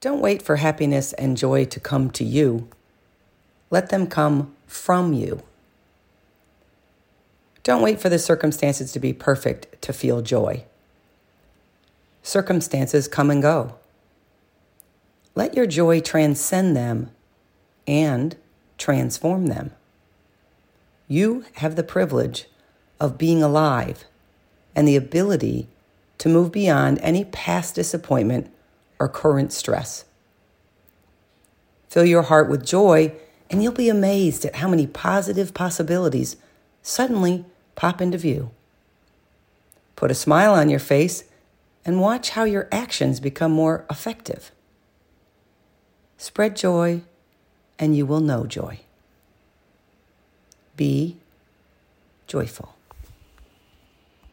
Don't wait for happiness and joy to come to you. Let them come from you. Don't wait for the circumstances to be perfect to feel joy. Circumstances come and go. Let your joy transcend them and transform them. You have the privilege of being alive and the ability to move beyond any past disappointment or current stress. Fill your heart with joy, and you'll be amazed at how many positive possibilities suddenly pop into view. Put a smile on your face and watch how your actions become more effective. Spread joy, and you will know joy. Be joyful.